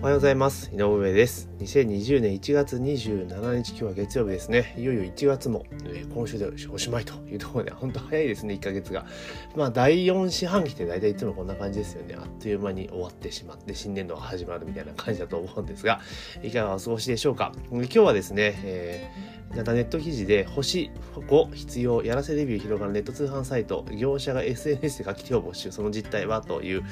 おはようございます。井上です。2020年1月27日、今日は月曜日ですね。いよいよ1月も、えー今週でおしまいというところで、本当早いですね、1ヶ月が。まあ、第4四半期って大体いつもこんな感じですよね。あっという間に終わってしまって、新年度が始まるみたいな感じだと思うんですが、いかがお過ごしでしょうか。今日はですね、えーまたネット記事で星5必要やらせレビュー広がるネット通販サイト業者が SNS で書き手を募集その実態はという、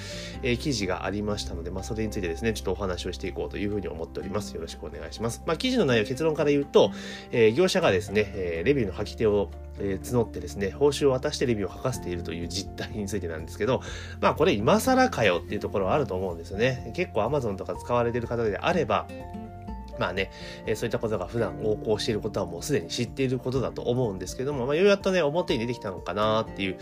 えー記事がありましたので、まあ、それについてですねちょっとお話をしていこうというふうに思っておりますよろしくお願いします、まあ、記事の内容結論から言うと、えー業者がですね、えーレビューの書き手をえー募ってですね、報酬を渡してレビューを書かせているという実態についてなんですけど、まあこれ今更かよっていうところはあると思うんですよね。結構 Amazon とか使われている方であれば、まあね、そういったことが普段横行していることはもうすでに知っていることだと思うんですけども、まあ、ようやっとね、表に出てきたのかなっていう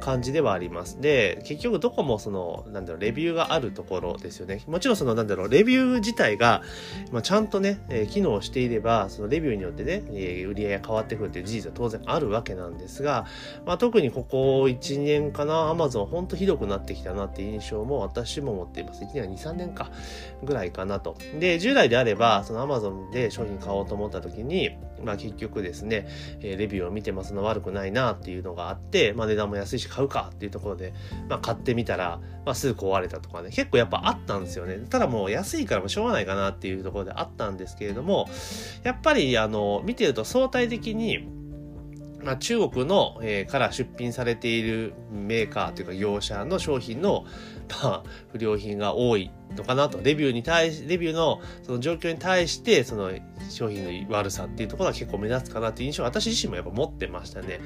感じではあります。で、結局どこもその、なんだろう、レビューがあるところですよね。もちろんその、なんだろう、レビュー自体が、まあ、ちゃんとね、機能していれば、そのレビューによってね、えー売り上げが変わってくるっていう事実は当然あるわけなんですが、まあ、特にここ1年かな、アマゾンほんとひどくなってきたなっていう印象も私も持っています。1年は2、3年かぐらいかなと。で、従来であれば、そのアマゾンで商品買おうと思った時に、まあ結局ですね、えレビューを見てもそんな悪くないなっていうのがあって、まあ値段も安いし買うかっていうところで、まあ買ってみたら、まあすぐ壊れたとかね、結構やっぱあったんですよね。ただもう安いからもしょうがないかなっていうところであったんですけれども、やっぱりあの、見てると相対的に、まあ、中国の、えーから出品されているメーカーというか業者の商品の、まあ、不良品が多いのかなと。レビューに対し、レビューのその状況に対して、その商品の悪さっていうところが結構目立つかなっていう印象を私自身もやっぱ持ってましたね。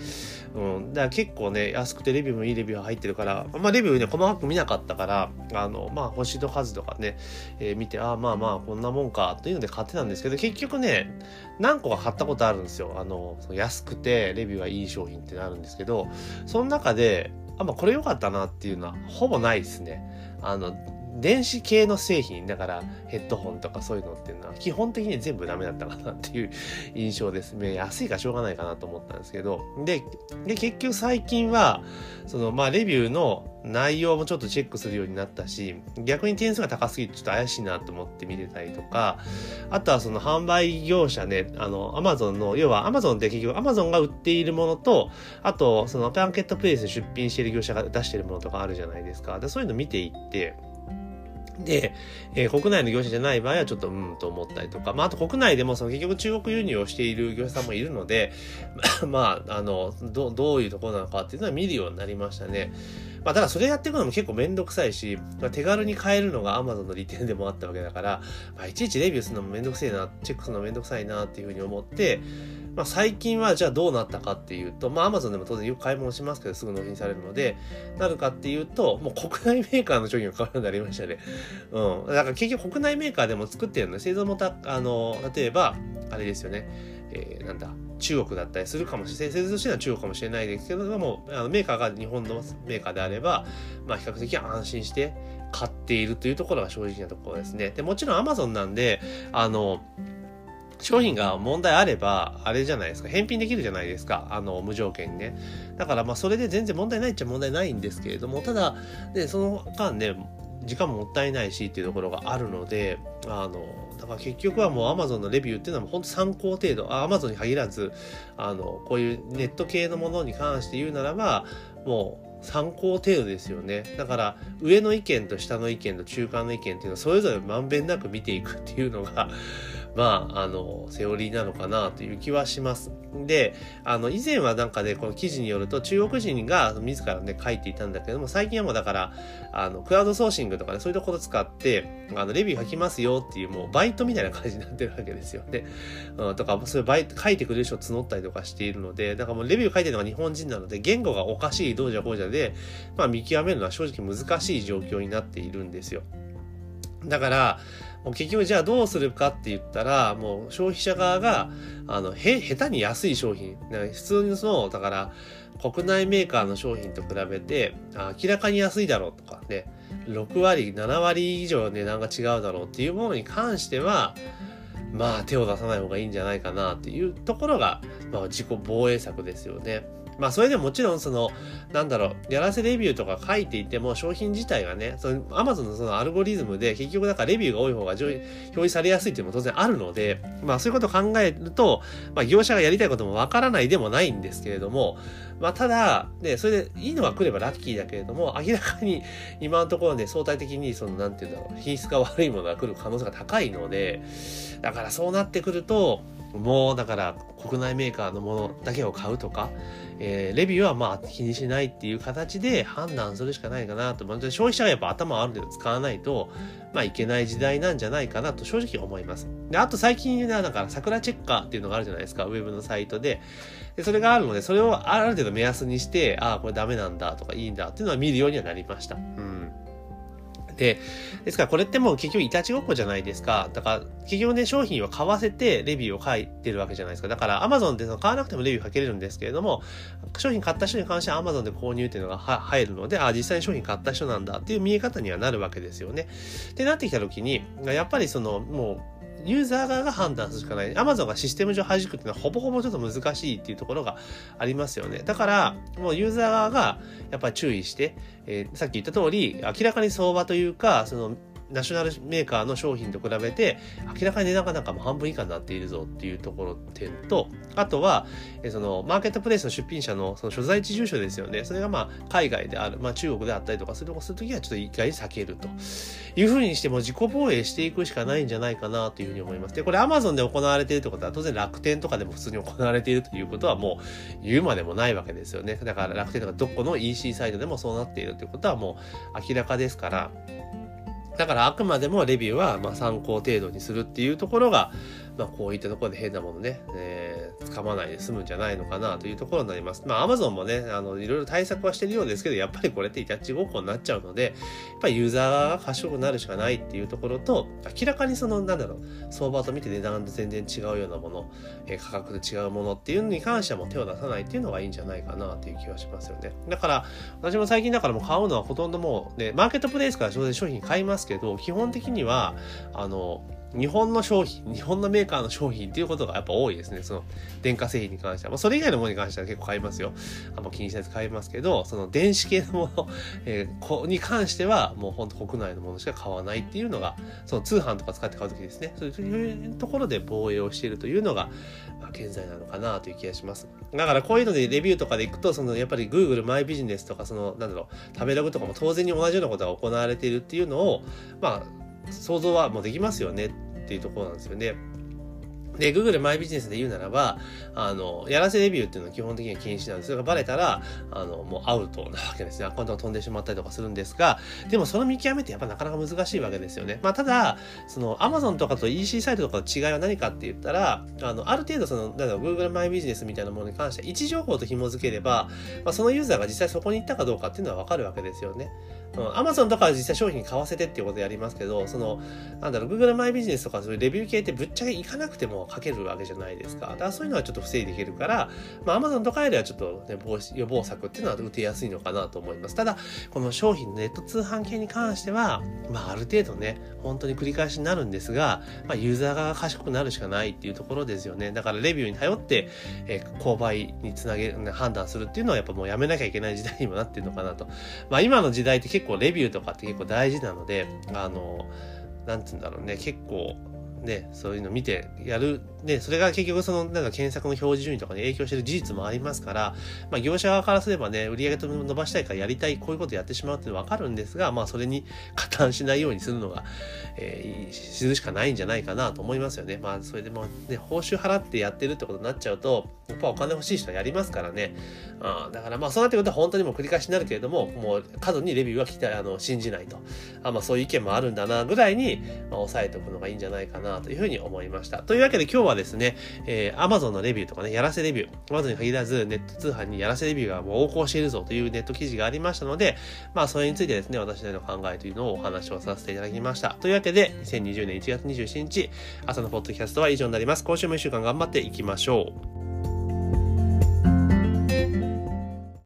うん。だから結構ね、安くてレビューもいいレビューが入ってるから、まあレビューね、細かく見なかったから、あの、まあ星の数とかね、えー見て、ああまあまあこんなもんかというので買ってたんですけど、結局ね、何個か買ったことあるんですよ。あの、その安くてレビューがいい商品ってなるんですけど、その中で、あ、まあこれ良かったなっていうのはほぼないですね。あの、電子系の製品、だからヘッドホンとかそういうのっていうのは基本的に全部ダメだったかなっていう印象ですね。安いかしょうがないかなと思ったんですけど。で、で結局最近は、そのまあレビューの内容もちょっとチェックするようになったし、逆に点数が高すぎてちょっと怪しいなと思って見てたりとか、あとはその販売業者ね、あの、アマゾンの、要はアマゾンって結局アマゾンが売っているものと、あとそのパンケットプレイスに出品している業者が出しているものとかあるじゃないですか。でそういうの見ていって、で、えー国内の業者じゃない場合はちょっとうんと思ったりとか、まあ、あと国内でもその結局中国輸入をしている業者さんもいるので、まあ、あの、どどういうところなのかっていうのは見るようになりましたね。まあ、だからそれやっていくのも結構めんどくさいし、まあ、手軽に買えるのが Amazon の利点でもあったわけだから、まあ、いちいちレビューするのもめんどくせえな、チェックするのもめんどくさいなっていうふうに思って、まあ、最近はじゃあどうなったかっていうと、まあ、Amazon でも当然よく買い物しますけど、すぐ納品されるので、なるかっていうと、もう国内メーカーの商品を買うようになりましたね。うん。だから結局国内メーカーでも作ってるので、製造もた、あの、例えば、あれですよね、えーなんだ、中国だったりするかもしれない、製造しては中国かもしれないですけども、あのメーカーが日本のメーカーであれば、まあ比較的安心して買っているというところが正直なところですね。で、もちろん Amazon なんで、あの、商品が問題あれば、あれじゃないですか、返品できるじゃないですか、あの、無条件にね。だから、まあ、それで全然問題ないっちゃ問題ないんですけれども、ただ、ね、その間ね、時間ももったいないしっていうところがあるので、あの、だから結局はもう Amazon のレビューっていうのは本当参考程度、Amazon に限らず、あの、こういうネット系のものに関して言うならば、もう参考程度ですよね。だから、上の意見と下の意見と中間の意見っていうのはそれぞれまんべんなく見ていくっていうのが、まあ、あの、セオリーなのかなという気はします。で、あの、以前はなんかね、この記事によると中国人が自らね、書いていたんだけども、最近はもうだから、あの、クラウドソーシングとかね、そういうところ使って、あの、レビュー書きますよっていう、もうバイトみたいな感じになってるわけですよね。うん、とか、そういうバイト、書いてくれる人を募ったりとかしているので、だからもうレビュー書いてるのが日本人なので、言語がおかしい、どうじゃこうじゃで、まあ見極めるのは正直難しい状況になっているんですよ。だから、もう結局じゃあどうするかって言ったら、もう消費者側が、あの、へ、下手に安い商品、普通にその、だから、国内メーカーの商品と比べて、明らかに安いだろうとかね、6割、7割以上値段が違うだろうっていうものに関しては、まあ手を出さない方がいいんじゃないかなっていうところが、まあ自己防衛策ですよね。まあそれでもちろんその、なんだろう、やらせレビューとか書いていても商品自体がね、その Amazon のそのアルゴリズムで結局だからレビューが多い方が表示されやすいっていうのも当然あるので、まあそういうことを考えると、まあ業者がやりたいこともわからないでもないんですけれども、まあただ、ね、それでいいのが来ればラッキーだけれども、明らかに今のところね、相対的にその、なんていうんだろう、品質が悪いものが来る可能性が高いので、だからそうなってくると、もうだから国内メーカーのものだけを買うとか、えー、レビューはまあ気にしないっていう形で判断するしかないかなと。消費者がやっぱ頭ある程度使わないと、まあいけない時代なんじゃないかなと正直思います。で、あと最近はだから桜チェッカーっていうのがあるじゃないですか、ウェブのサイトで。で、それがあるので、それをある程度目安にして、ああ、これダメなんだとかいいんだっていうのは見るようにはなりました。うん。で、ですからこれってもう結局いたちごっこじゃないですか。だから結局ね、商品は買わせてレビューを書いてるわけじゃないですか。だから Amazon でその買わなくてもレビュー書けれるんですけれども、商品買った人に関しては Amazon で購入っていうのが入るので、あ、実際に商品買った人なんだっていう見え方にはなるわけですよね。ってなってきた時に、やっぱりそのもうユーザー側が判断するしかない。アマゾンがシステム上弾くっていうのはほぼほぼちょっと難しいっていうところがありますよね。だから、もうユーザー側がやっぱり注意して、えー、さっき言った通り、明らかに相場というか、そのナショナルメーカーの商品と比べて、明らかに値段がなんかも半分以下になっているぞっていうところ点と、あとは、その、マーケットプレイスの出品者のその所在地住所ですよね。それがまあ、海外である、まあ中国であったりとかするするときはちょっと一回避けるというふうにしても自己防衛していくしかないんじゃないかなというふうに思います。で、これ Amazon で行われているってことは当然楽天とかでも普通に行われているということはもう言うまでもないわけですよね。だから楽天とかどこの EC サイトでもそうなっているということはもう明らかですから、だからあくまでもレビューはま参考程度にするっていうところが、まあ、こういったところで変なものね、えー、掴まないで済むんじゃないのかなというところになります。まあ、アマゾンもね、あの、いろいろ対策はしてるようですけど、やっぱりこれってイタッチごっこになっちゃうので、やっぱりユーザーが賢くなるしかないっていうところと、明らかにその、なんだろう、相場と見て値段で全然違うようなもの、えー、価格で違うものっていうのに関してはもう手を出さないっていうのがいいんじゃないかなっていう気がしますよね。だから、私も最近だからもう買うのはほとんどもう、ね、マーケットプレイスから商品買いますけど、基本的には、あの、日本の商品、日本のメーカーの商品っていうことがやっぱ多いですね。その電化製品に関しては。まあ、それ以外のものに関しては結構買いますよ。あんま気にしないで買いますけど、その電子系のもの、えー、こに関してはもうほんと国内のものしか買わないっていうのが、その通販とか使って買うときですね。そういうところで防衛をしているというのが、まあ、現在なのかなという気がします。だからこういうのでレビューとかでいくと、そのやっぱり Google マイビジネスとか、その、なんだろう、食べログとかも当然に同じようなことが行われているっていうのを、まあ、想像はもうできますよねっていうところなんですよね。で、Google マイビジネスで言うならば、あの、やらせレビューっていうのは基本的には禁止なんです。それがバレたら、あの、もうアウトなわけですね。アカウントが飛んでしまったりとかするんですが、でもその見極めってやっぱなかなか難しいわけですよね。まあ、ただ、その Amazon とかと EC サイトとかの違いは何かって言ったら、あの、ある程度その、なんだろう、Google マイビジネスみたいなものに関して位置情報と紐付ければ、まあ、そのユーザーが実際そこに行ったかどうかっていうのはわかるわけですよね。アマゾンとかは実際商品買わせてっていうことやりますけど、その、なんだろう、Google マイビジネスとかそういうレビュー系ってぶっちゃけ行かなくても書けるわけじゃないですか。だからそういうのはちょっと防いでいけるから、まあ Amazon とかよりはちょっとね、防止、予防策っていうのは打てやすいのかなと思います。ただ、この商品のネット通販系に関しては、まあある程度ね、本当に繰り返しになるんですが、まあユーザーが賢くなるしかないっていうところですよね。だからレビューに頼って、えー、購買につなげ、判断するっていうのはやっぱもうやめなきゃいけない時代にもなってるのかなと。まあ今の時代って結構レビューとかって結構大事なので、あの、なんつうんだろうね、結構、ね、そういうの見てやる。で、それが結局その、なんか検索の表示順位とかに影響してる事実もありますから、まあ業者側からすればね、売り上げと伸ばしたいからやりたい、こういうことやってしまうってわかるんですが、まあそれに 加担しないようにするのが、えー、するしかないんじゃないかなと思いますよね。まあそれでもね、報酬払ってやってるってことになっちゃうと、やっぱお金欲しい人はやりますからね。あだからまあそうなってくると本当にもう繰り返しになるけれども、もう過度にレビューは期待、あの、信じないと。あまあそういう意見もあるんだな、ぐらいに、まあ抑えておくのがいいんじゃないかなというふうに思いました。というわけで今日ははですね、えー、Amazon のレビューとかね、やらせレビュー、Amazon に限らずネット通販にやらせレビューがもう横行しているぞというネット記事がありましたので、まあそれについてですね、私なりの考えというのをお話をさせていただきました。というわけで、2020年1月27日、朝のポッドキャストは以上になります。今週も1週間頑張っていきましょう。